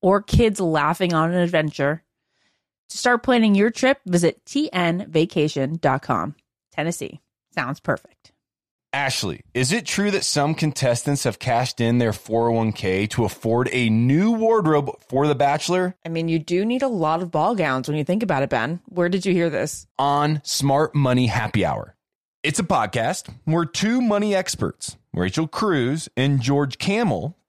or kids laughing on an adventure. To start planning your trip, visit tnvacation.com. Tennessee sounds perfect. Ashley, is it true that some contestants have cashed in their 401k to afford a new wardrobe for The Bachelor? I mean, you do need a lot of ball gowns when you think about it, Ben. Where did you hear this? On Smart Money Happy Hour. It's a podcast where two money experts, Rachel Cruz and George Kamel,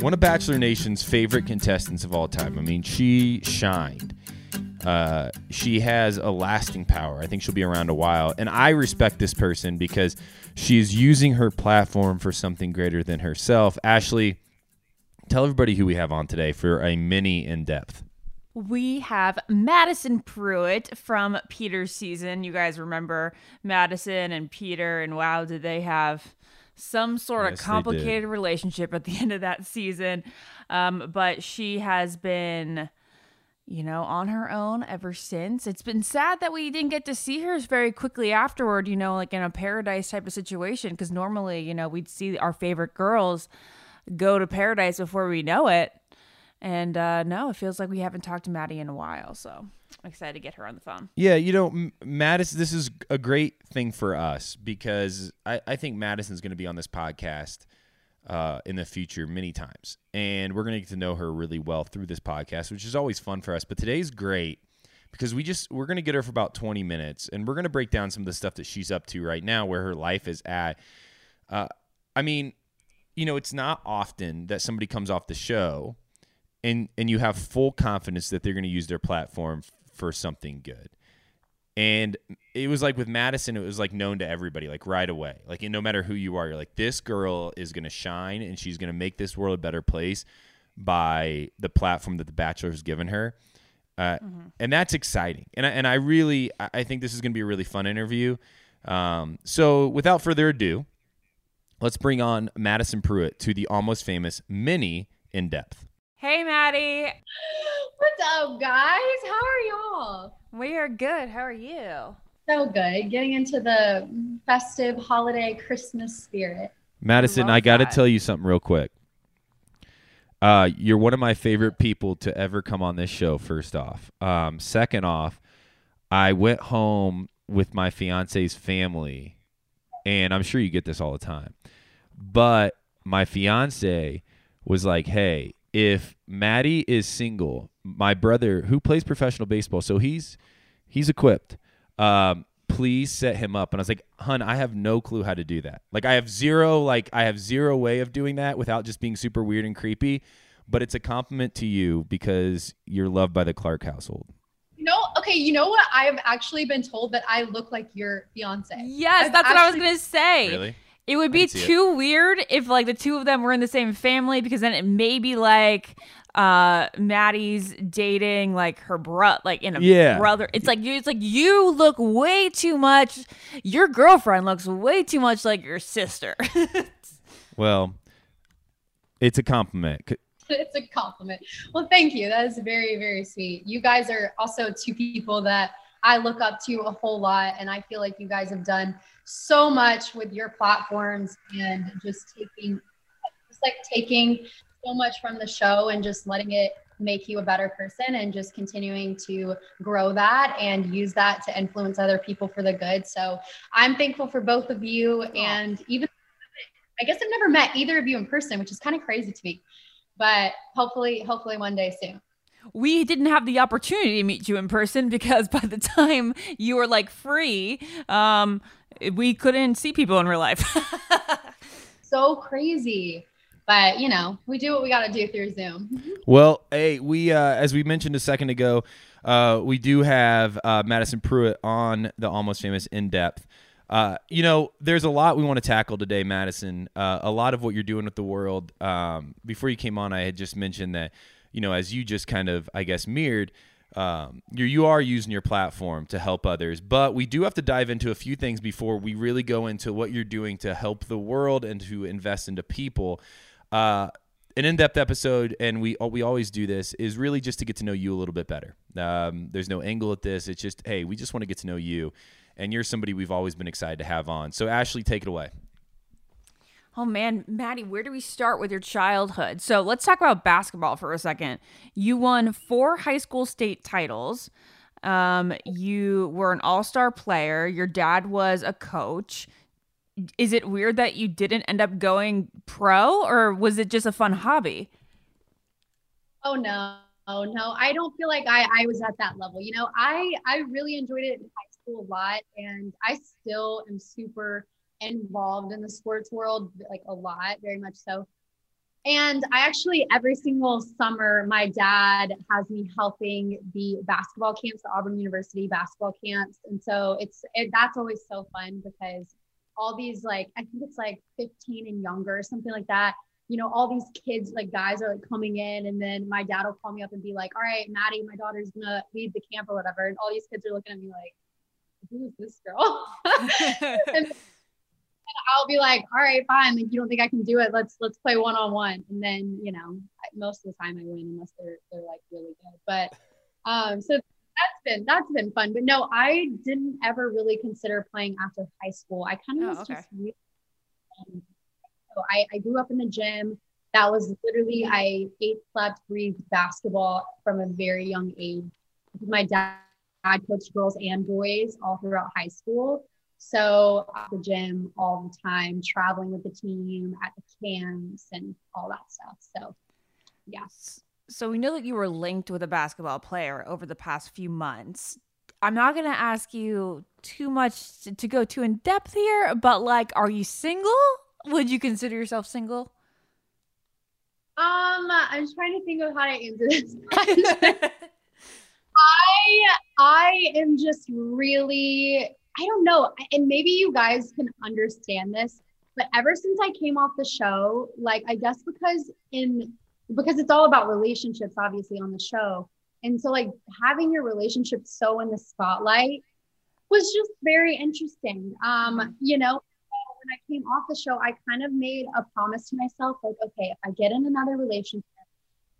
one of Bachelor Nation's favorite contestants of all time. I mean, she shined. Uh, she has a lasting power. I think she'll be around a while. And I respect this person because she is using her platform for something greater than herself. Ashley, tell everybody who we have on today for a mini in depth. We have Madison Prewett from Peter's season. You guys remember Madison and Peter, and wow, did they have some sort yes, of complicated relationship at the end of that season. Um, but she has been, you know, on her own ever since. It's been sad that we didn't get to see her very quickly afterward, you know, like in a paradise type of situation. Because normally, you know, we'd see our favorite girls go to paradise before we know it. And uh, no, it feels like we haven't talked to Maddie in a while. So I'm excited to get her on the phone. Yeah, you know, Madison, this is a great thing for us because I, I think Madison's going to be on this podcast uh, in the future many times. And we're going to get to know her really well through this podcast, which is always fun for us. But today's great because we just we're going to get her for about 20 minutes and we're going to break down some of the stuff that she's up to right now where her life is at uh, i mean you know it's not often that somebody comes off the show and and you have full confidence that they're going to use their platform for something good. And it was like with Madison, it was like known to everybody, like right away. Like no matter who you are, you're like, this girl is gonna shine and she's gonna make this world a better place by the platform that the Bachelor has given her. Uh, And that's exciting. And I, and I really, I think this is gonna be a really fun interview. Um, so without further ado, let's bring on Madison Prewett to the almost famous mini in depth. Hey, Maddie. What's up, guys? How are y'all? We are good. How are you? So good. Getting into the festive holiday Christmas spirit. Madison, love I got to tell you something real quick. Uh, you're one of my favorite people to ever come on this show. First off, um, second off, I went home with my fiance's family, and I'm sure you get this all the time. But my fiance was like, "Hey, if Maddie is single, my brother who plays professional baseball, so he's he's equipped. Um, please set him up." And I was like, "Hun, I have no clue how to do that. Like, I have zero, like, I have zero way of doing that without just being super weird and creepy." But it's a compliment to you because you're loved by the Clark household. You know, okay, you know what? I have actually been told that I look like your fiance. Yes, I've that's what I was going to say. Really? It would be can see it. too weird if like the two of them were in the same family because then it may be like uh Maddie's dating like her bro like in a Yeah. brother. It's like you it's like you look way too much. Your girlfriend looks way too much like your sister. Well, it's a compliment. It's a compliment. Well, thank you. That is very, very sweet. You guys are also two people that I look up to a whole lot, and I feel like you guys have done so much with your platforms and just taking, just like taking so much from the show and just letting it make you a better person and just continuing to grow that and use that to influence other people for the good. So I'm thankful for both of you and even I guess I've never met either of you in person, which is kind of crazy to me. But hopefully, hopefully one day soon. we didn't have the opportunity to meet you in person because by the time you were like free, um we couldn't see people in real life. So crazy. But you know, we do what we got to do through Zoom. Well, hey, we uh, as we mentioned a second ago, uh, we do have uh, Madison Prewett on the Almost Famous in depth. Uh, you know, there's a lot we want to tackle today, Madison. Uh, a lot of what you're doing with the world. Um, before you came on, I had just mentioned that, you know, as you just kind of, I guess, mirrored, um, you you are using your platform to help others. But we do have to dive into a few things before we really go into what you're doing to help the world and to invest into people. Uh, an in-depth episode, and we we always do this, is really just to get to know you a little bit better. Um, there's no angle at this. It's just, hey, we just want to get to know you, and you're somebody we've always been excited to have on. So, Ashley, take it away. Oh man, Maddie, where do we start with your childhood? So let's talk about basketball for a second. You won four high school state titles. Um, you were an all star player. Your dad was a coach. Is it weird that you didn't end up going pro, or was it just a fun hobby? Oh no, oh no. I don't feel like I, I was at that level. You know, I I really enjoyed it in high school a lot and I still am super involved in the sports world, like a lot, very much so. And I actually every single summer, my dad has me helping the basketball camps, the Auburn University basketball camps. And so it's it, that's always so fun because all these like I think it's like 15 and younger, something like that you know, all these kids, like guys are like coming in, and then my dad will call me up and be like, All right, Maddie, my daughter's gonna lead the camp or whatever. And all these kids are looking at me like, Who is this girl? and I'll be like, All right, fine. Like, you don't think I can do it? Let's let's play one on one. And then, you know, most of the time I win unless they're they're like really good. But um, so that's been that's been fun. But no, I didn't ever really consider playing after high school. I kind of Oh, was okay. just really um, so I, I grew up in the gym. That was literally I ate, slept, breathed basketball from a very young age. My dad, dad coached girls and boys all throughout high school. So at the gym all the time, traveling with the team at the camps and all that stuff. So yes. So we know that you were linked with a basketball player over the past few months. I'm not going to ask you too much to, to go too in depth here, but like, are you single? Would you consider yourself single? Um, I'm just trying to think of how to answer this. I I am just really I don't know, and maybe you guys can understand this, but ever since I came off the show, like I guess because in because it's all about relationships, obviously on the show, and so like having your relationship so in the spotlight was just very interesting. Um, you know, when I came off the show, I kind of made a promise to myself, like, okay, if I get in another relationship,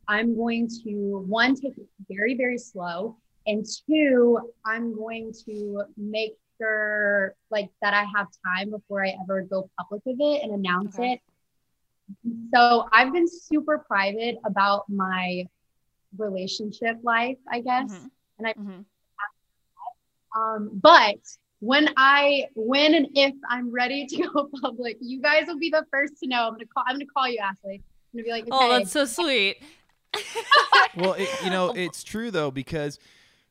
I'm going to one take it very very slow, and two, I'm going to make sure like that I have time before I ever go public with it and announce okay. it. So I've been super private about my relationship life, I guess. Mm-hmm. And I mm-hmm. um but when I when and if I'm ready to go public, you guys will be the first to know. I'm gonna call I'm gonna call you, Ashley. I'm gonna be like, Oh, that's so sweet. well, it, you know, it's true though, because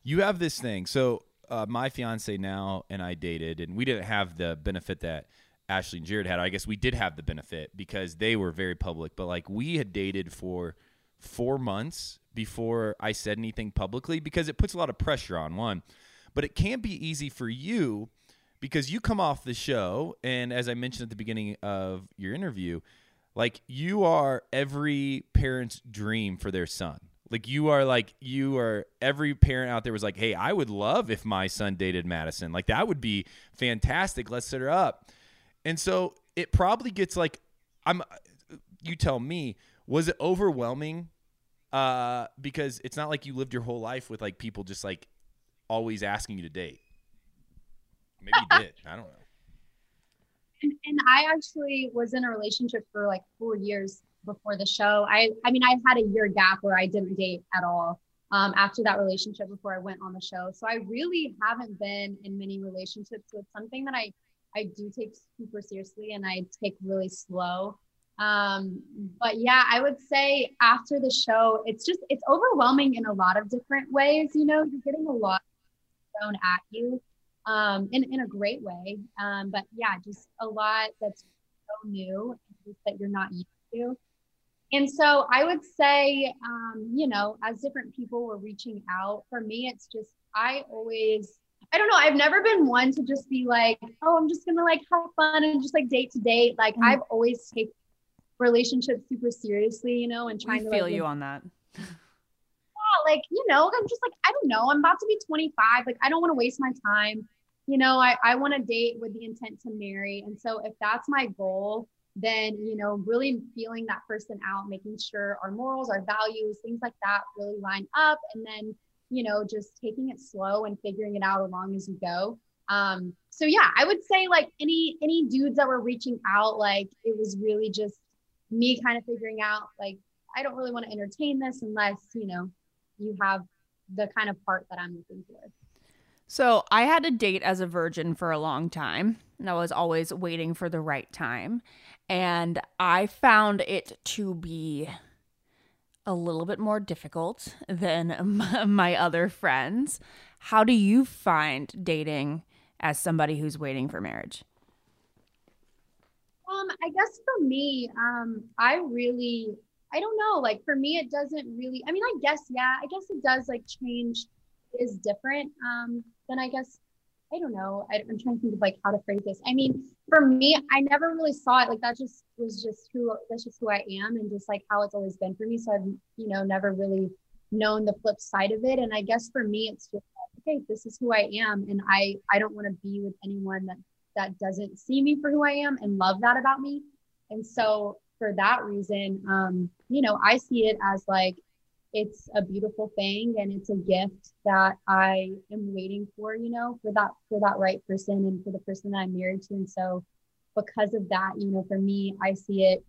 you have this thing. So uh, my fiance now and I dated, and we didn't have the benefit that Ashley and Jared had. I guess we did have the benefit because they were very public, but like we had dated for four months before I said anything publicly because it puts a lot of pressure on one. But it can't be easy for you because you come off the show, and as I mentioned at the beginning of your interview, like you are every parent's dream for their son. Like you are like you are every parent out there was like, "Hey, I would love if my son dated Madison. Like that would be fantastic. Let's set her up." And so it probably gets like I'm you tell me, was it overwhelming uh because it's not like you lived your whole life with like people just like always asking you to date. Maybe you did. I don't know. And, and I actually was in a relationship for like 4 years before the show. I I mean I had a year gap where I didn't date at all um, after that relationship before I went on the show. So I really haven't been in many relationships. So it's something that I I do take super seriously and I take really slow. Um, but yeah, I would say after the show, it's just it's overwhelming in a lot of different ways. You know, you're getting a lot thrown at you um, in in a great way. Um, but yeah, just a lot that's so new that you're not used to. And so I would say, um, you know, as different people were reaching out, for me, it's just, I always, I don't know, I've never been one to just be like, oh, I'm just gonna like have fun and just like date to date. Like mm-hmm. I've always taken relationships super seriously, you know, and trying we to feel like, you on that. Yeah, like, you know, I'm just like, I don't know, I'm about to be 25. Like, I don't want to waste my time. You know, I, I want to date with the intent to marry. And so if that's my goal, then you know really feeling that person out making sure our morals our values things like that really line up and then you know just taking it slow and figuring it out along as you go um so yeah i would say like any any dudes that were reaching out like it was really just me kind of figuring out like i don't really want to entertain this unless you know you have the kind of part that i'm looking for so I had a date as a virgin for a long time, and I was always waiting for the right time. And I found it to be a little bit more difficult than my other friends. How do you find dating as somebody who's waiting for marriage? Um, I guess for me, um, I really, I don't know. Like for me, it doesn't really. I mean, I guess yeah, I guess it does like change is different, um, then I guess I don't know. I, am trying to think of like how to phrase this. I mean, for me, I never really saw it like that. Just was just who that's just who I am, and just like how it's always been for me. So I've you know never really known the flip side of it. And I guess for me, it's just like, okay, this is who I am, and I I don't want to be with anyone that that doesn't see me for who I am and love that about me. And so for that reason, um, you know, I see it as like it's a beautiful thing and it's a gift that I am waiting for, you know, for that for that right person and for the person that I'm married to. And so because of that, you know, for me, I see it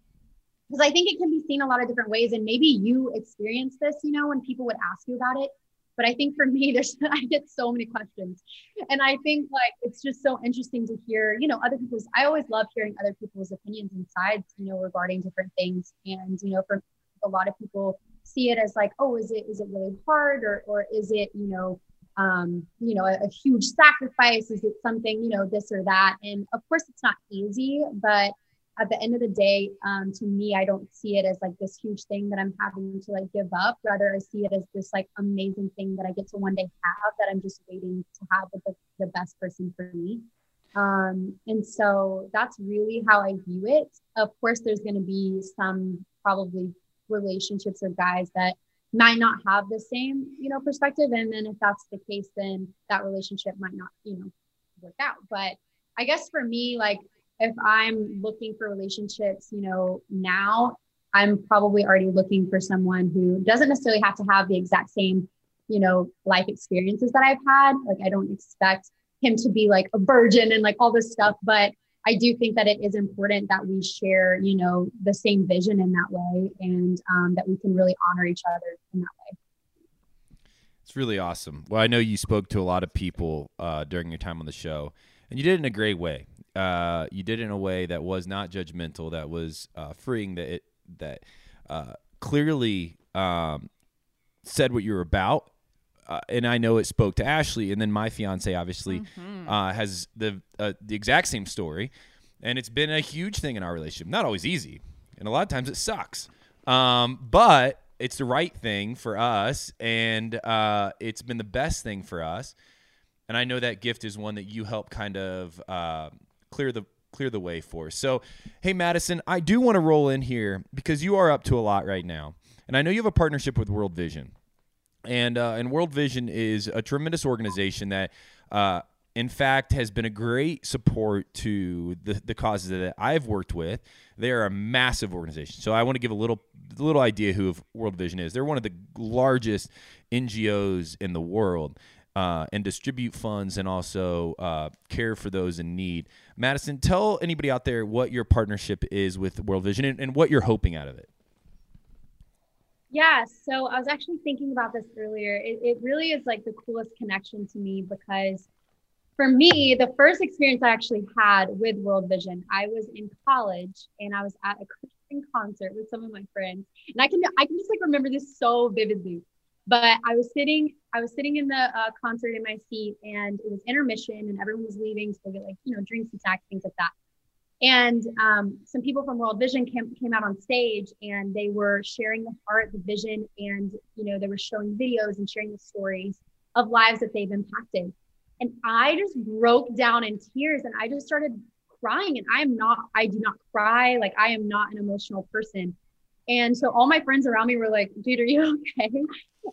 because I think it can be seen a lot of different ways. And maybe you experience this, you know, when people would ask you about it. But I think for me, there's I get so many questions. And I think like it's just so interesting to hear, you know, other people's I always love hearing other people's opinions and sides, you know, regarding different things. And, you know, for a lot of people see it as like, oh, is it is it really hard or or is it you know um, you know a, a huge sacrifice? Is it something you know this or that? And of course, it's not easy, but at the end of the day, um, to me, I don't see it as like this huge thing that I'm having to like give up. Rather, I see it as this like amazing thing that I get to one day have that I'm just waiting to have with the, the best person for me. Um, and so that's really how I view it. Of course, there's going to be some probably relationships or guys that might not have the same, you know, perspective. And then if that's the case, then that relationship might not, you know, work out. But I guess for me, like if I'm looking for relationships, you know, now I'm probably already looking for someone who doesn't necessarily have to have the exact same, you know, life experiences that I've had. Like I don't expect him to be like a virgin and like all this stuff, but I do think that it is important that we share, you know, the same vision in that way and um, that we can really honor each other in that way. It's really awesome. Well, I know you spoke to a lot of people uh, during your time on the show, and you did it in a great way. Uh, you did it in a way that was not judgmental, that was uh, freeing, that it, that uh, clearly um, said what you were about. Uh, and I know it spoke to Ashley, and then my fiance obviously Mm-hmm. uh, has the uh, the exact same story, and it's been a huge thing in our relationship. Not always easy, and a lot of times it sucks. Um, but it's the right thing for us, and uh, it's been the best thing for us. And I know that gift is one that you help kind of uh, clear the clear the way for. So, hey Madison, I do want to roll in here because you are up to a lot right now, and I know you have a partnership with World Vision, and uh, and World Vision is a tremendous organization that. Uh, in fact, has been a great support to the, the causes that I've worked with. They are a massive organization. So I want to give a little little idea who World Vision is. They're one of the largest NGOs in the world uh, and distribute funds and also uh, care for those in need. Madison, tell anybody out there what your partnership is with World Vision and, and what you're hoping out of it. Yeah, so I was actually thinking about this earlier. It, it really is like the coolest connection to me because for me, the first experience I actually had with World Vision, I was in college and I was at a Christian concert with some of my friends, and I can I can just like remember this so vividly. But I was sitting I was sitting in the uh, concert in my seat, and it was intermission, and everyone was leaving to go get like you know drinks and snacks, things like that. And um, some people from World Vision came, came out on stage and they were sharing the heart, the vision, and you know they were showing videos and sharing the stories of lives that they've impacted. And I just broke down in tears and I just started crying. And I'm not, I do not cry. Like I am not an emotional person. And so all my friends around me were like, dude, are you okay?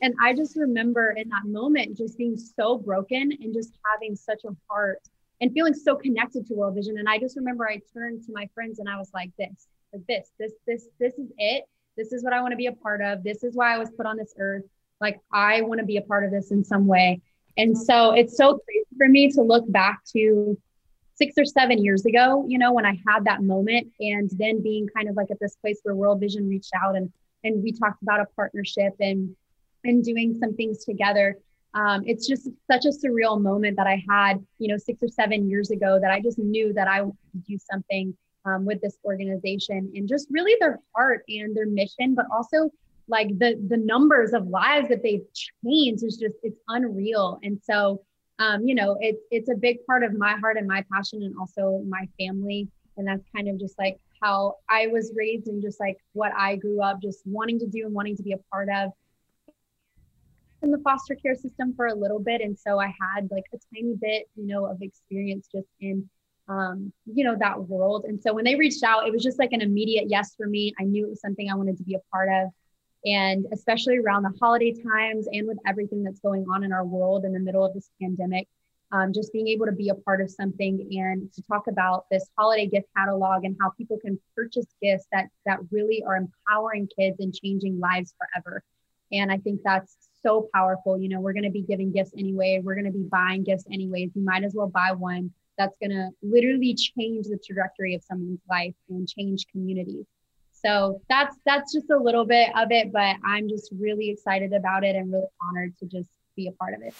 And I just remember in that moment just being so broken and just having such a heart and feeling so connected to World Vision. And I just remember I turned to my friends and I was like, this, like this, this, this, this is it. This is what I want to be a part of. This is why I was put on this earth. Like I want to be a part of this in some way. And so it's so crazy for me to look back to six or seven years ago, you know, when I had that moment and then being kind of like at this place where World Vision reached out and and we talked about a partnership and and doing some things together. Um, it's just such a surreal moment that I had, you know, six or seven years ago that I just knew that I wanted to do something um, with this organization and just really their heart and their mission, but also like the the numbers of lives that they've changed is just it's unreal. And so um, you know, it's it's a big part of my heart and my passion and also my family. And that's kind of just like how I was raised and just like what I grew up just wanting to do and wanting to be a part of in the foster care system for a little bit. And so I had like a tiny bit, you know, of experience just in um, you know, that world. And so when they reached out, it was just like an immediate yes for me. I knew it was something I wanted to be a part of. And especially around the holiday times and with everything that's going on in our world in the middle of this pandemic, um, just being able to be a part of something and to talk about this holiday gift catalog and how people can purchase gifts that that really are empowering kids and changing lives forever. And I think that's so powerful. You know, we're going to be giving gifts anyway. We're going to be buying gifts anyways. You might as well buy one that's going to literally change the trajectory of someone's life and change communities. So that's that's just a little bit of it, but I'm just really excited about it and really honored to just be a part of it.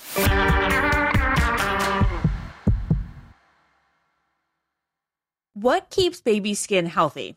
What keeps baby skin healthy?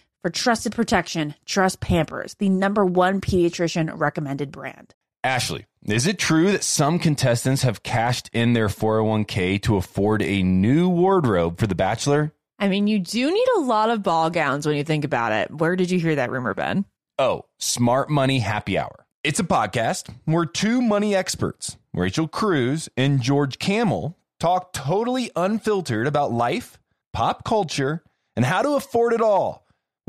For trusted protection, trust Pampers, the number one pediatrician recommended brand. Ashley, is it true that some contestants have cashed in their 401k to afford a new wardrobe for The Bachelor? I mean, you do need a lot of ball gowns when you think about it. Where did you hear that rumor, Ben? Oh, Smart Money Happy Hour. It's a podcast where two money experts, Rachel Cruz and George Kamel, talk totally unfiltered about life, pop culture, and how to afford it all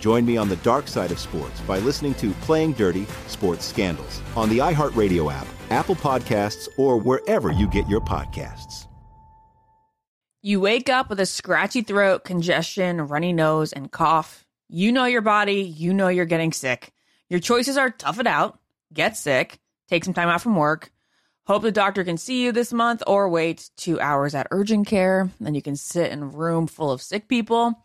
Join me on the dark side of sports by listening to Playing Dirty Sports Scandals on the iHeartRadio app, Apple Podcasts, or wherever you get your podcasts. You wake up with a scratchy throat, congestion, runny nose, and cough. You know your body, you know you're getting sick. Your choices are tough it out, get sick, take some time out from work, hope the doctor can see you this month, or wait two hours at urgent care. Then you can sit in a room full of sick people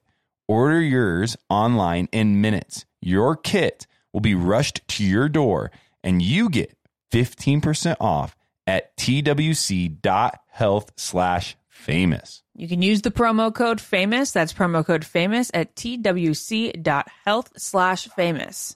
Order yours online in minutes. Your kit will be rushed to your door and you get 15% off at twc.health slash famous. You can use the promo code famous. That's promo code famous at twc.health slash famous.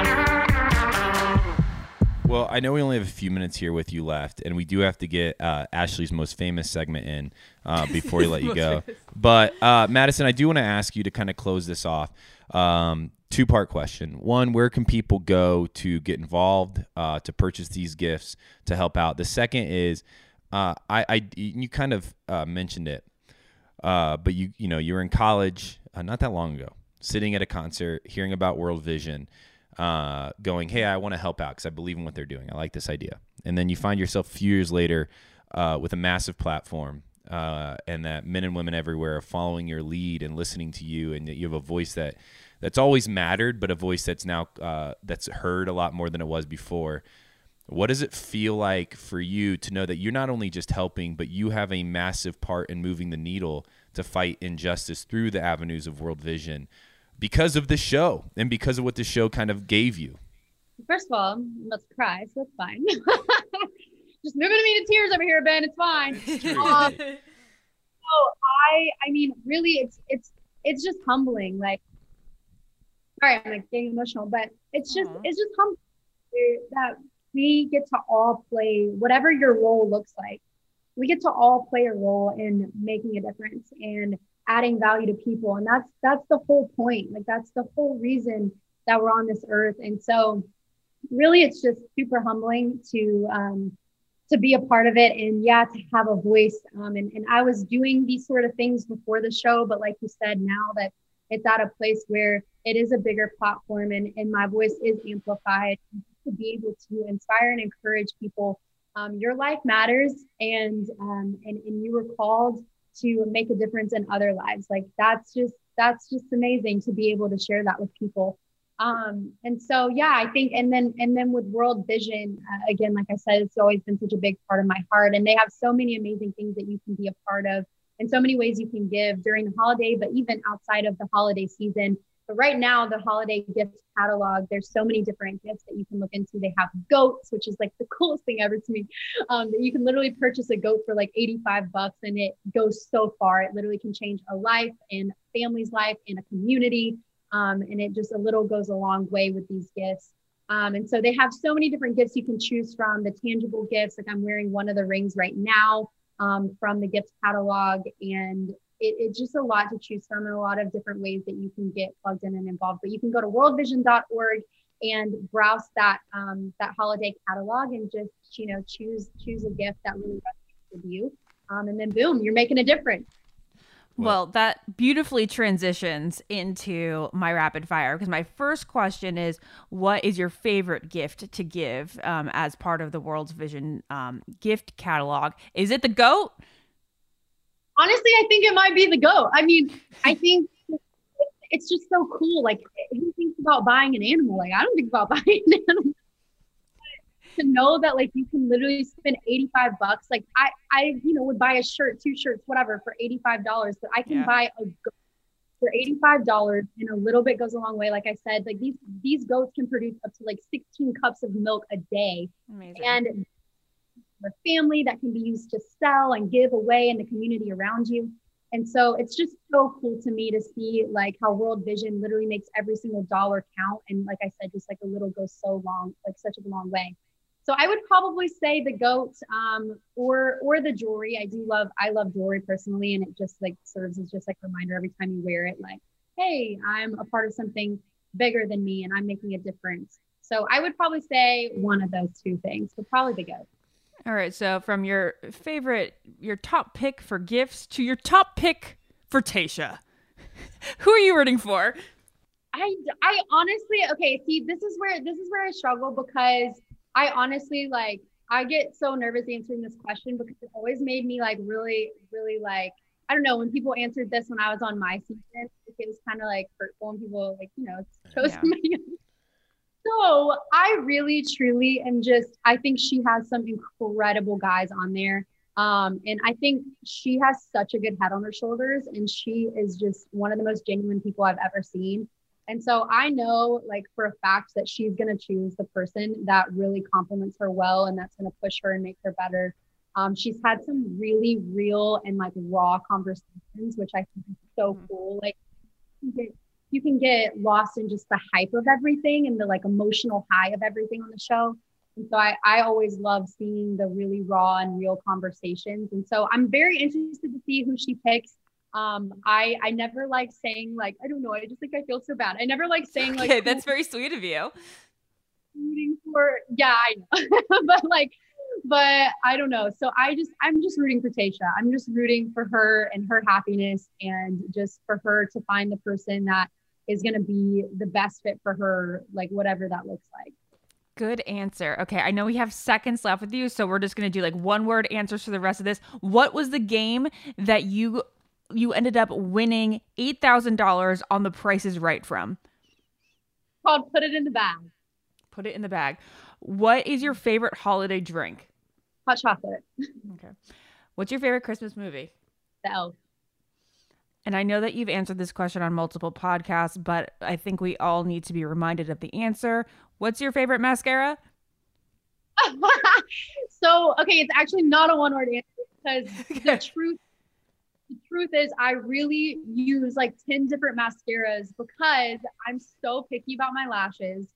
Well, I know we only have a few minutes here with you left, and we do have to get uh, Ashley's most famous segment in uh, before we let you go. But uh, Madison, I do want to ask you to kind of close this off. Um, Two part question. One, where can people go to get involved, uh, to purchase these gifts, to help out? The second is, uh, I, I, you kind of uh, mentioned it, uh, but you, you know, you were in college uh, not that long ago, sitting at a concert, hearing about World Vision, uh, going, "Hey, I want to help out because I believe in what they're doing. I like this idea." And then you find yourself a few years later with a massive platform, and that men and women everywhere are following your lead and listening to you, and that you have a voice that that's always mattered, but a voice that's now uh, that's heard a lot more than it was before. What does it feel like for you to know that you're not only just helping, but you have a massive part in moving the needle to fight injustice through the avenues of World Vision because of the show and because of what the show kind of gave you? First of all, I'm about to cry, so that's fine. just moving me to tears over here, Ben. It's fine. um, so I, I mean, really, it's it's it's just humbling. Like sorry, I'm like getting emotional, but it's just it's just humbling that we get to all play whatever your role looks like. We get to all play a role in making a difference and adding value to people, and that's that's the whole point. Like that's the whole reason that we're on this earth. And so, really, it's just super humbling to um, to be a part of it and yeah to have a voice um, and, and i was doing these sort of things before the show but like you said now that it's at a place where it is a bigger platform and, and my voice is amplified to be able to inspire and encourage people um, your life matters and, um, and and you were called to make a difference in other lives. Like that's just that's just amazing to be able to share that with people. Um, and so yeah i think and then and then with world vision uh, again like i said it's always been such a big part of my heart and they have so many amazing things that you can be a part of and so many ways you can give during the holiday but even outside of the holiday season but right now, the holiday gift catalog, there's so many different gifts that you can look into. They have goats, which is like the coolest thing ever to me. Um, you can literally purchase a goat for like 85 bucks and it goes so far. It literally can change a life and family's life and a community. Um, and it just a little goes a long way with these gifts. Um, and so they have so many different gifts you can choose from the tangible gifts. Like I'm wearing one of the rings right now um, from the gift catalog. And it, it's just a lot to choose from and a lot of different ways that you can get plugged in and involved. But you can go to worldvision.org and browse that um, that holiday catalog and just you know choose choose a gift that really resonates with you. Um, and then boom, you're making a difference. Well, that beautifully transitions into my rapid fire because my first question is what is your favorite gift to give um, as part of the World's Vision um, gift catalog? Is it the goat? Honestly, I think it might be the goat. I mean, I think it's just so cool. Like, who thinks about buying an animal? Like, I don't think about buying an animal. to know that like you can literally spend 85 bucks like i i you know would buy a shirt two shirts whatever for 85 dollars but i can yeah. buy a goat for 85 dollars and a little bit goes a long way like i said like these these goats can produce up to like 16 cups of milk a day Amazing. and your family that can be used to sell and give away in the community around you. And so it's just so cool to me to see like how World Vision literally makes every single dollar count. And like I said, just like a little goes so long, like such a long way. So I would probably say the goat um, or or the jewelry. I do love I love jewelry personally, and it just like serves as just like a reminder every time you wear it, like, hey, I'm a part of something bigger than me, and I'm making a difference. So I would probably say one of those two things, but probably the goat. All right, so from your favorite, your top pick for gifts to your top pick for Tayshia, who are you rooting for? I, I honestly, okay, see, this is where this is where I struggle because I honestly like I get so nervous answering this question because it always made me like really, really like I don't know when people answered this when I was on my season, it was kind of like hurtful and people like you know chose yeah. somebody so I really, truly am just, I think she has some incredible guys on there. Um, and I think she has such a good head on her shoulders, and she is just one of the most genuine people I've ever seen. And so I know, like, for a fact that she's going to choose the person that really compliments her well and that's going to push her and make her better. Um, she's had some really real and like raw conversations, which I think is so mm-hmm. cool. Like, you can get lost in just the hype of everything and the like emotional high of everything on the show. And so I, I always love seeing the really raw and real conversations. And so I'm very interested to see who she picks. Um, I I never like saying like I don't know. I just think I feel so bad. I never like saying like okay, that's very sweet of you. Rooting for yeah, I know, but like, but I don't know. So I just I'm just rooting for Tayshia. I'm just rooting for her and her happiness, and just for her to find the person that is going to be the best fit for her, like whatever that looks like. Good answer. Okay, I know we have seconds left with you, so we're just going to do like one word answers for the rest of this. What was the game that you you ended up winning $8,000 on the Price Is Right from? Called Put It in the Bag. Put it in the bag. What is your favorite holiday drink? Hot chocolate. Okay. What's your favorite Christmas movie? The Elf. And I know that you've answered this question on multiple podcasts, but I think we all need to be reminded of the answer. What's your favorite mascara? so, okay, it's actually not a one word answer because the truth the truth is I really use like 10 different mascaras because I'm so picky about my lashes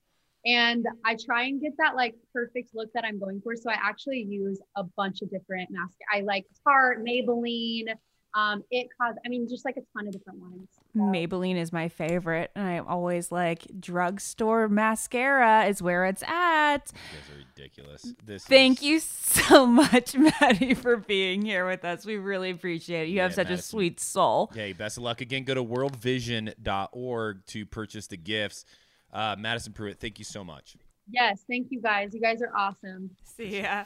and I try and get that like perfect look that I'm going for. So I actually use a bunch of different mascara. I like Tarte, Maybelline, um, it caused, I mean, just like a ton of different ones. So. Maybelline is my favorite. And I'm always like, drugstore mascara is where it's at. You are ridiculous. This Thank is... you so much, Maddie, for being here with us. We really appreciate it. You yeah, have such Madison. a sweet soul. Hey, best of luck again. Go to worldvision.org to purchase the gifts. Uh, Madison Prewett, thank you so much. Yes, thank you guys. You guys are awesome. See ya.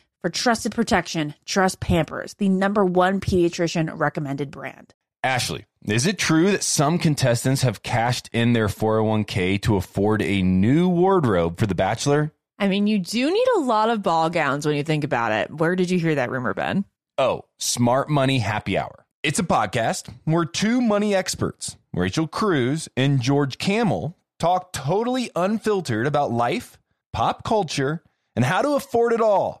For trusted protection, trust Pampers, the number one pediatrician recommended brand. Ashley, is it true that some contestants have cashed in their 401k to afford a new wardrobe for The Bachelor? I mean, you do need a lot of ball gowns when you think about it. Where did you hear that rumor, Ben? Oh, Smart Money Happy Hour. It's a podcast where two money experts, Rachel Cruz and George Kamel, talk totally unfiltered about life, pop culture, and how to afford it all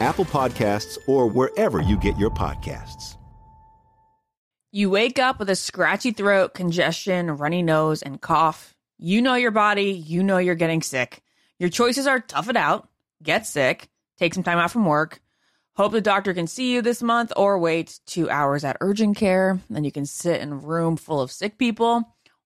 Apple Podcasts, or wherever you get your podcasts. You wake up with a scratchy throat, congestion, runny nose, and cough. You know your body, you know you're getting sick. Your choices are tough it out, get sick, take some time out from work, hope the doctor can see you this month, or wait two hours at urgent care. Then you can sit in a room full of sick people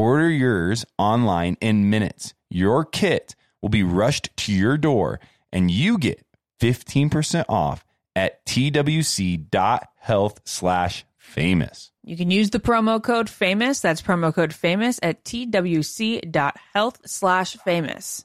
Order yours online in minutes. Your kit will be rushed to your door and you get 15% off at twc.health slash famous. You can use the promo code FAMOUS. That's promo code FAMOUS at twc.health slash famous.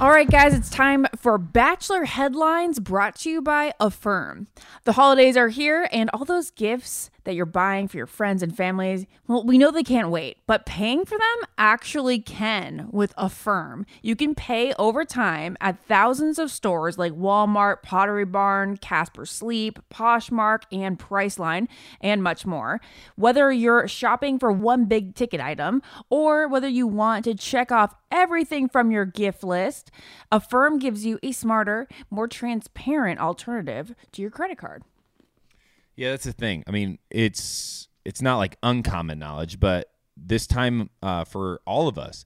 All right, guys, it's time for Bachelor Headlines brought to you by Affirm. The holidays are here, and all those gifts that you're buying for your friends and families, well, we know they can't wait, but paying for them actually can with Affirm. You can pay over time at thousands of stores like Walmart, Pottery Barn, Casper Sleep, Poshmark, and Priceline, and much more. Whether you're shopping for one big ticket item or whether you want to check off everything from your gift list, Affirm gives you a smarter, more transparent alternative to your credit card. Yeah, that's the thing. I mean, it's it's not like uncommon knowledge, but this time uh, for all of us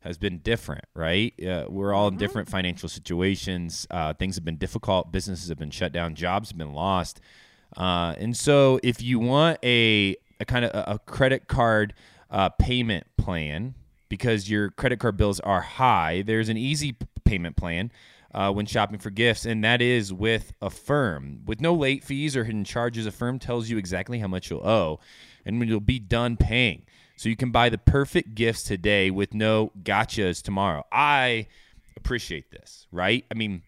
has been different, right? Uh, we're all in different financial situations. Uh, things have been difficult. Businesses have been shut down. Jobs have been lost. Uh, and so, if you want a a kind of a, a credit card uh, payment plan because your credit card bills are high, there's an easy payment plan uh, when shopping for gifts, and that is with Affirm. With no late fees or hidden charges, Affirm tells you exactly how much you'll owe and when you'll be done paying. So you can buy the perfect gifts today with no gotchas tomorrow. I appreciate this, right? I mean,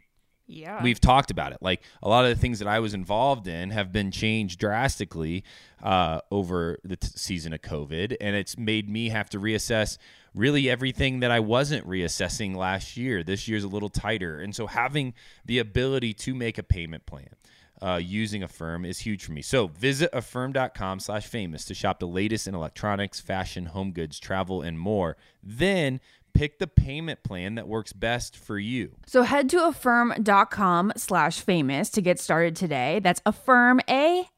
Yeah. we've talked about it. Like a lot of the things that I was involved in have been changed drastically uh, over the t- season of COVID, and it's made me have to reassess really everything that I wasn't reassessing last year. This year's a little tighter, and so having the ability to make a payment plan. Uh, using Affirm is huge for me. So visit affirm.com slash famous to shop the latest in electronics, fashion, home goods, travel, and more. Then pick the payment plan that works best for you. So head to affirm.com slash famous to get started today. That's affirm, A-F-F-I-R-M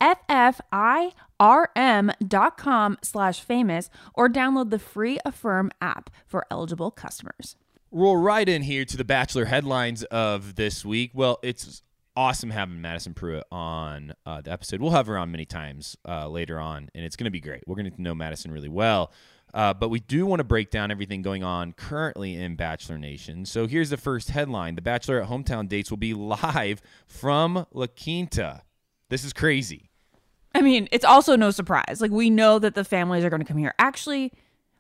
dot com slash famous or download the free Affirm app for eligible customers. roll right in here to the Bachelor headlines of this week. Well, it's awesome having Madison Prewett on uh, the episode. We'll have her on many times uh, later on, and it's going to be great. We're going to know Madison really well. Uh, but we do want to break down everything going on currently in Bachelor Nation. So here's the first headline The Bachelor at Hometown Dates will be live from La Quinta. This is crazy. I mean, it's also no surprise. Like, we know that the families are going to come here. Actually,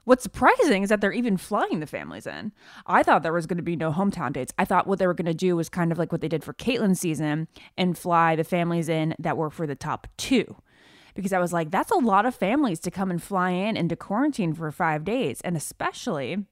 what's surprising is that they're even flying the families in. I thought there was going to be no hometown dates. I thought what they were going to do was kind of like what they did for Kaitlyn's season and fly the families in that were for the top two. Because I was like, that's a lot of families to come and fly in into quarantine for five days. And especially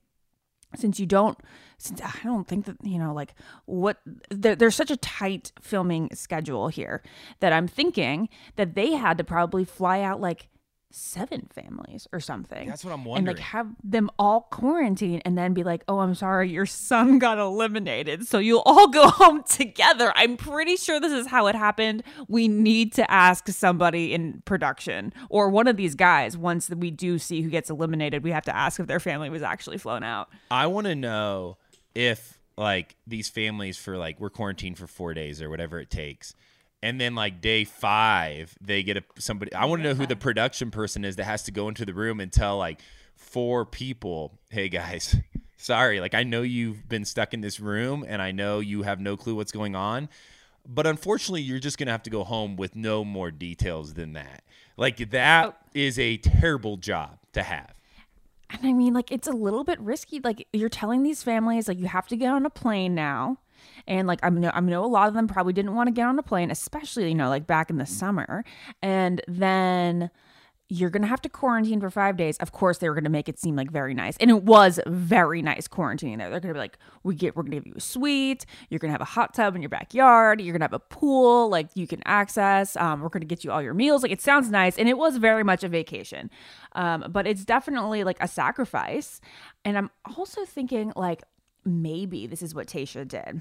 since you don't since i don't think that you know like what there, there's such a tight filming schedule here that i'm thinking that they had to probably fly out like seven families or something. That's what I'm wondering. And like have them all quarantine and then be like, oh, I'm sorry, your son got eliminated. So you'll all go home together. I'm pretty sure this is how it happened. We need to ask somebody in production or one of these guys, once we do see who gets eliminated, we have to ask if their family was actually flown out. I want to know if like these families for like we're quarantined for four days or whatever it takes, and then like day five they get a somebody. I want to know who the production person is that has to go into the room and tell like four people, "Hey guys, sorry, like I know you've been stuck in this room and I know you have no clue what's going on." But unfortunately, you're just gonna have to go home with no more details than that. Like that oh. is a terrible job to have. And I mean, like, it's a little bit risky. Like, you're telling these families, like, you have to get on a plane now. And, like, I know, I know a lot of them probably didn't want to get on a plane, especially, you know, like back in the summer. And then you're going to have to quarantine for five days. Of course, they were going to make it seem like very nice. And it was very nice quarantining there. They're going to be like, we get, we're going to give you a suite. You're going to have a hot tub in your backyard. You're going to have a pool, like, you can access. Um, we're going to get you all your meals. Like, it sounds nice. And it was very much a vacation. Um, but it's definitely like a sacrifice. And I'm also thinking, like, maybe this is what Tayshia did.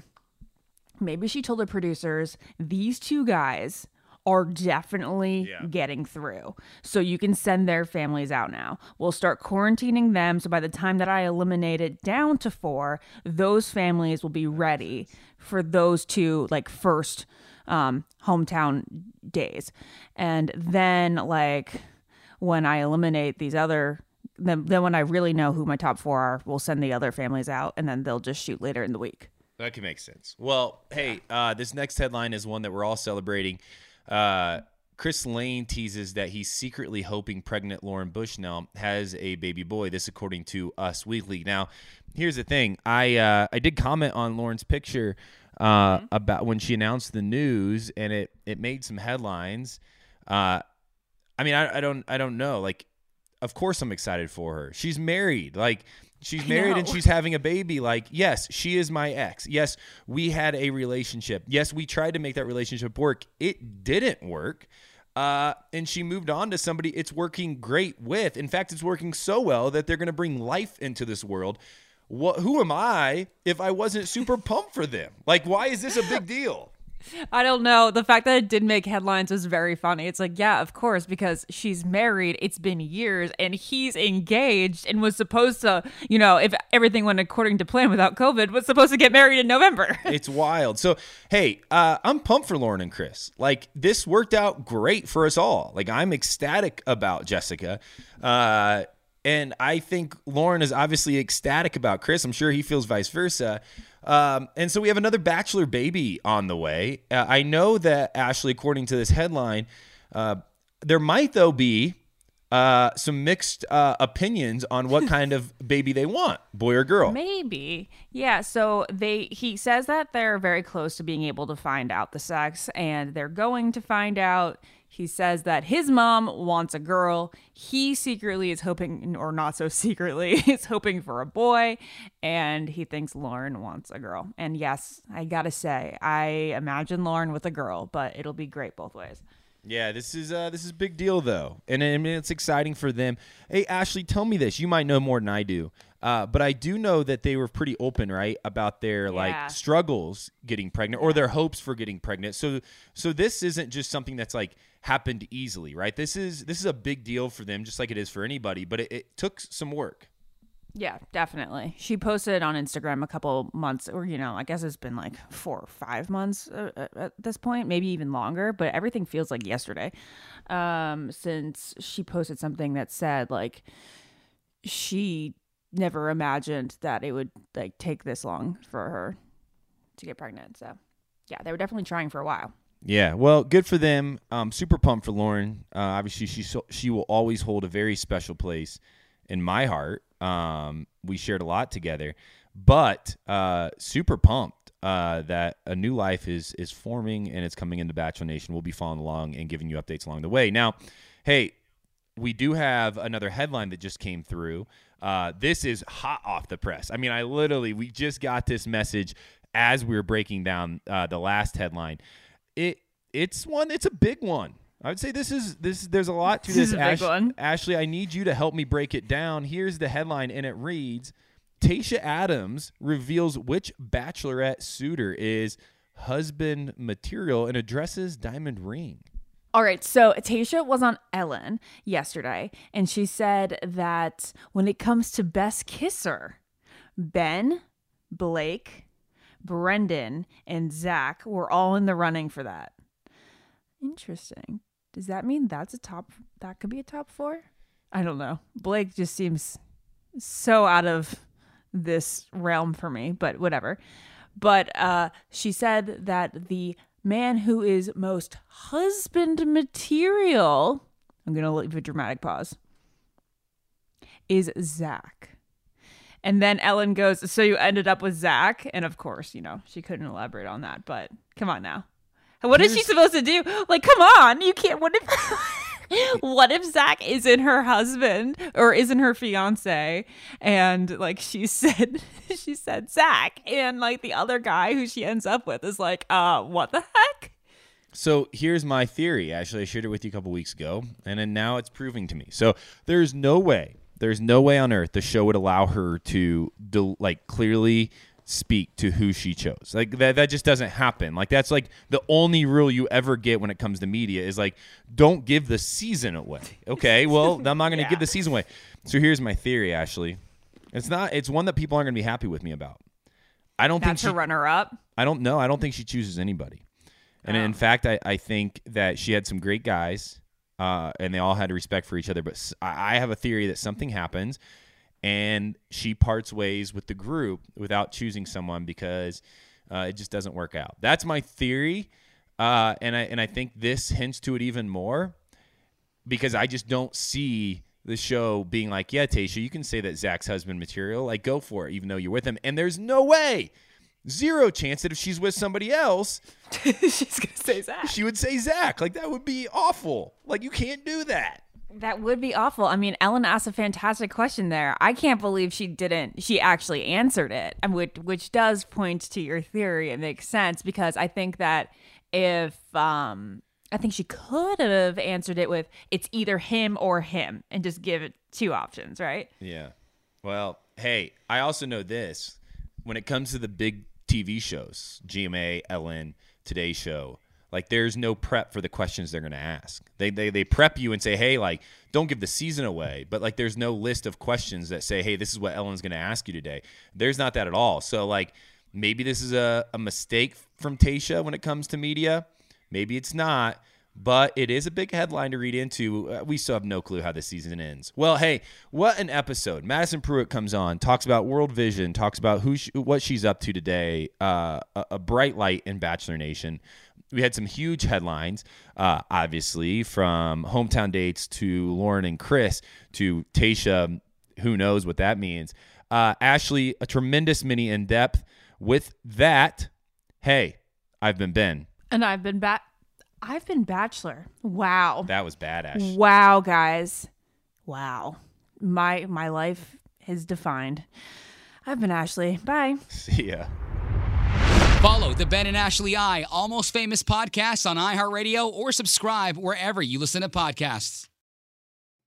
Maybe she told the producers, these two guys are definitely getting through. So you can send their families out now. We'll start quarantining them. So by the time that I eliminate it down to four, those families will be ready for those two, like, first um, hometown days. And then, like, when I eliminate these other then, then when I really know who my top four are, we'll send the other families out and then they'll just shoot later in the week. That can make sense. Well, hey, uh, this next headline is one that we're all celebrating. Uh, Chris Lane teases that he's secretly hoping pregnant Lauren Bushnell has a baby boy. This, according to Us Weekly. Now, here's the thing: I uh, I did comment on Lauren's picture uh, about when she announced the news, and it it made some headlines. Uh, I mean, I, I don't I don't know. Like, of course, I'm excited for her. She's married. Like, she's married and she's having a baby. Like, yes, she is my ex. Yes, we had a relationship. Yes, we tried to make that relationship work. It didn't work. Uh, and she moved on to somebody it's working great with. In fact, it's working so well that they're going to bring life into this world. What? Who am I if I wasn't super pumped for them? Like, why is this a big deal? I don't know. The fact that it did make headlines was very funny. It's like, yeah, of course, because she's married. It's been years, and he's engaged and was supposed to, you know, if everything went according to plan without COVID, was supposed to get married in November. it's wild. So, hey, uh, I'm pumped for Lauren and Chris. Like, this worked out great for us all. Like, I'm ecstatic about Jessica. Uh, and I think Lauren is obviously ecstatic about Chris. I'm sure he feels vice versa. Um, and so we have another Bachelor baby on the way. Uh, I know that, Ashley, according to this headline, uh, there might, though, be uh, some mixed uh, opinions on what kind of baby they want, boy or girl. Maybe. Yeah, so they he says that they're very close to being able to find out the sex and they're going to find out. He says that his mom wants a girl. He secretly is hoping or not so secretly is hoping for a boy and he thinks Lauren wants a girl. And yes, I got to say, I imagine Lauren with a girl, but it'll be great both ways. Yeah, this is uh this is a big deal though, and I mean it's exciting for them. Hey, Ashley, tell me this. You might know more than I do, uh, but I do know that they were pretty open, right, about their Yeah. like struggles getting pregnant or their hopes for getting pregnant. So, so this isn't just something that's like happened easily, right? This is this is a big deal for them, just like it is for anybody. But it, it took some work. Yeah, definitely. She posted on Instagram a couple months, or you know, I guess it's been like four or five months uh, uh, at this point, maybe even longer. But everything feels like yesterday, um, since she posted something that said like she never imagined that it would like take this long for her to get pregnant. So, yeah, they were definitely trying for a while. Yeah, well, good for them. Um, super pumped for Lauren. Uh, obviously, she she will always hold a very special place in my heart. Um, we shared a lot together, but uh, super pumped uh, that a new life is is forming and it's coming into Bachelor Nation. We'll be following along and giving you updates along the way. Now, hey, we do have another headline that just came through. Uh, this is hot off the press. I mean, I literally we just got this message as we were breaking down uh, the last headline. It it's one. It's a big one. I would say this is this. There's a lot to This this. is a big one. Ashley, I need you to help me break it down. Here's the headline, and it reads: Tayshia Adams reveals which Bachelorette suitor is husband material and addresses diamond ring. All right, so Tayshia was on Ellen yesterday, and she said that when it comes to best kisser, Ben, Blake, Brendan, and Zach were all in the running for that. Interesting. Does that mean that's a top? That could be a top four. I don't know. Blake just seems so out of this realm for me, but whatever. But uh, she said that the man who is most husband material, I'm going to leave a dramatic pause, is Zach. And then Ellen goes, So you ended up with Zach? And of course, you know, she couldn't elaborate on that, but come on now. What is she supposed to do? Like, come on. You can't. What if. what if Zach isn't her husband or isn't her fiance? And like she said, she said Zach, and like the other guy who she ends up with is like, uh, what the heck? So here's my theory. Actually, I shared it with you a couple weeks ago, and then now it's proving to me. So there's no way, there's no way on earth the show would allow her to del- like clearly speak to who she chose. Like that, that just doesn't happen. Like that's like the only rule you ever get when it comes to media is like, don't give the season away. Okay, well I'm not going to give the season away. So here's my theory. Ashley, it's not. It's one that people aren't going to be happy with me about. I don't That's think her she, runner up. I don't know. I don't think she chooses anybody. And oh. in fact, I, I think that she had some great guys, uh, and they all had respect for each other. But I have a theory that something happens, and she parts ways with the group without choosing someone because uh, it just doesn't work out. That's my theory, uh, and I and I think this hints to it even more because I just don't see the show being like, yeah, Tayshia, you can say that Zach's husband material, like go for it, even though you're with him. And there's no way, zero chance that if she's with somebody else, she's gonna say Zach. She would say Zach. Like that would be awful. Like you can't do that. That would be awful. I mean, Ellen asked a fantastic question there. I can't believe she didn't. She actually answered it, and which which does point to your theory. It makes sense because I think that if um, I think she could have answered it with it's either him or him, and just give it two options, right? Yeah. Well, hey, I also know this. When it comes to the big TV shows, GMA, Ellen, Today Show, like there's no prep for the questions they're going to ask. They, they they prep you and say, "Hey, like don't give the season away." But like there's no list of questions that say, "Hey, this is what Ellen's going to ask you today." There's not that at all. So like maybe this is a, a mistake from Tayshia when it comes to media. Maybe it's not, but it is a big headline to read into. Uh, we still have no clue how this season ends. Well, hey, what an episode! Madison Prewett comes on, talks about World Vision, talks about who she, what she's up to today. Uh, a, a bright light in Bachelor Nation. We had some huge headlines, uh, obviously, from hometown dates to Lauren and Chris to Tayshia. Who knows what that means? Uh, Ashley, a tremendous mini in depth. With that, hey, I've been Ben. And I've been bat. I've been Bachelor. Wow. That was badass. Wow, guys. Wow. My my life is defined. I've been Ashley. Bye. See ya. Follow the Ben and Ashley I Almost Famous podcast on iHeartRadio or subscribe wherever you listen to podcasts.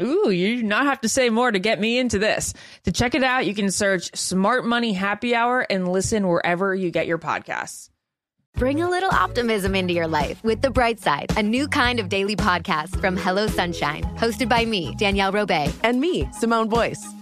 Ooh, you do not have to say more to get me into this. To check it out, you can search Smart Money Happy Hour and listen wherever you get your podcasts. Bring a little optimism into your life with The Bright Side, a new kind of daily podcast from Hello Sunshine, hosted by me, Danielle Robay. And me, Simone Boyce.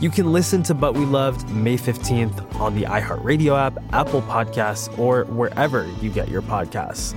You can listen to But We Loved May 15th on the iHeartRadio app, Apple Podcasts, or wherever you get your podcasts.